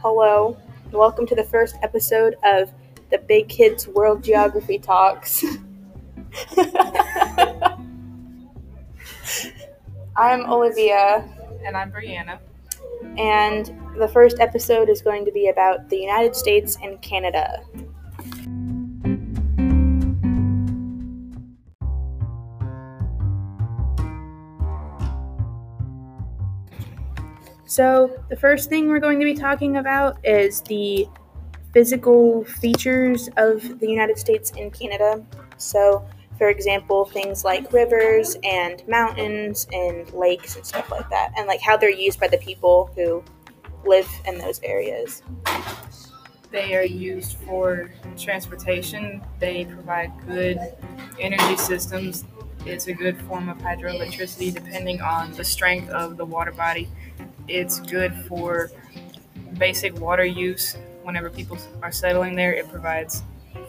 Hello, welcome to the first episode of the Big Kids World Geography Talks. I'm Olivia, And I'm Brianna. and the first episode is going to be about the United States and Canada. So, the first thing we're going to be talking about is the physical features of the United States and Canada. So, for example, things like rivers and mountains and lakes and stuff like that, and like how they're used by the people who live in those areas. They are used for transportation. They provide good energy systems. It's a good form of hydroelectricity depending on the strength of the water body. It's good for basic water use whenever people are settling there. It provides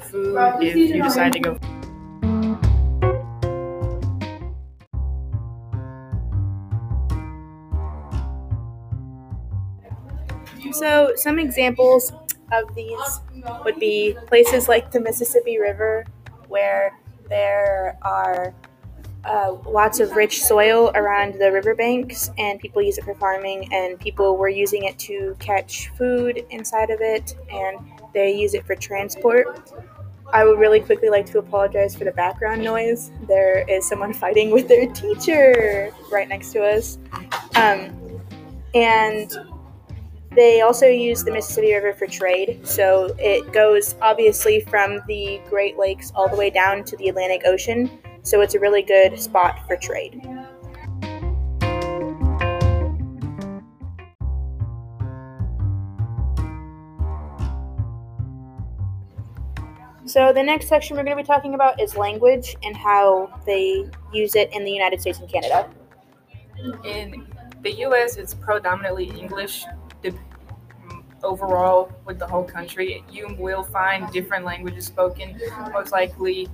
food if you decide to go. So, some examples of these would be places like the Mississippi River, where there are uh, lots of rich soil around the riverbanks, and people use it for farming, and people were using it to catch food inside of it, and they use it for transport. I would really quickly like to apologize for the background noise. There is someone fighting with their teacher right next to us. Um, and they also use the Mississippi River for trade. So it goes obviously from the Great Lakes all the way down to the Atlantic Ocean. So it's a really good spot for trade. So the next section we're going to be talking about is language and how they use it in the United States and Canada. In the U.S., it's predominantly English. Overall, with the whole country, you will find different languages spoken, most likely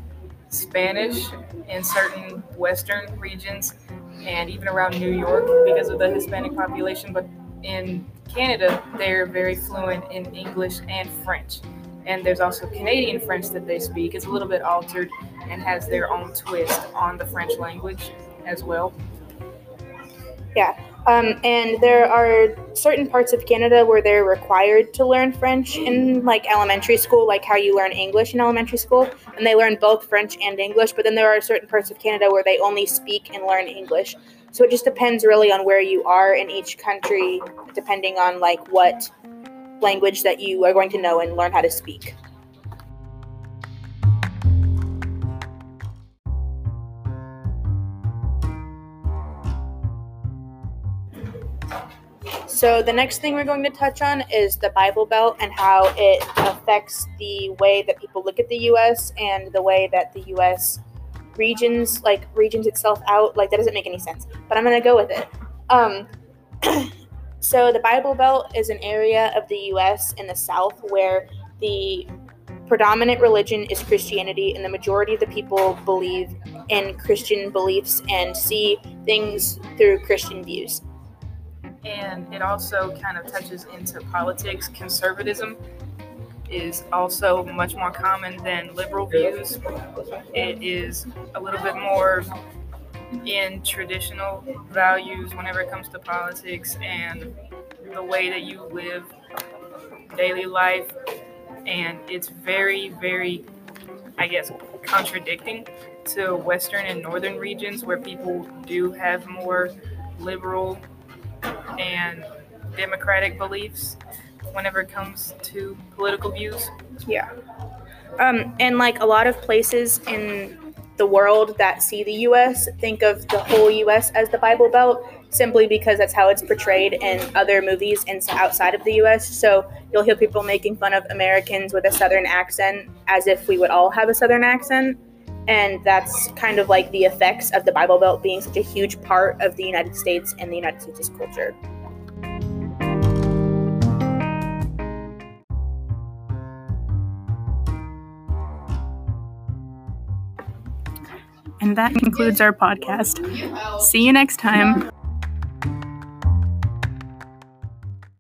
Spanish in certain western regions and even around New York because of the Hispanic population. But in Canada, they're very fluent in English and French. And there's also Canadian French that they speak. It's a little bit altered and has their own twist on the French language as well. Yeah. Um, and there are certain parts of Canada where they're required to learn French in like elementary school, like how you learn English in elementary school, and they learn both French and English. But then there are certain parts of Canada where they only speak and learn English. So it just depends really on where you are in each country, depending on like what language that you are going to know and learn how to speak. So, the next thing we're going to touch on is the Bible Belt and how it affects the way that people look at the US and the way that the US regions, like, regions itself out. Like, that doesn't make any sense, but I'm going to go with it. Um, so, the Bible Belt is an area of the US in the South where the predominant religion is Christianity, and the majority of the people believe in Christian beliefs and see things through Christian views. And it also kind of touches into politics. Conservatism is also much more common than liberal views. It is a little bit more in traditional values whenever it comes to politics and the way that you live daily life. And it's very, very, I guess, contradicting to Western and Northern regions where people do have more liberal and democratic beliefs whenever it comes to political views. Yeah. Um, and like a lot of places in the world that see the US think of the whole US as the Bible Belt simply because that's how it's portrayed in other movies in, outside of the US. So you'll hear people making fun of Americans with a southern accent as if we would all have a southern accent. And that's kind of like the effects of the Bible Belt being such a huge part of the United States and the United States' culture. And that concludes our podcast. See you next time.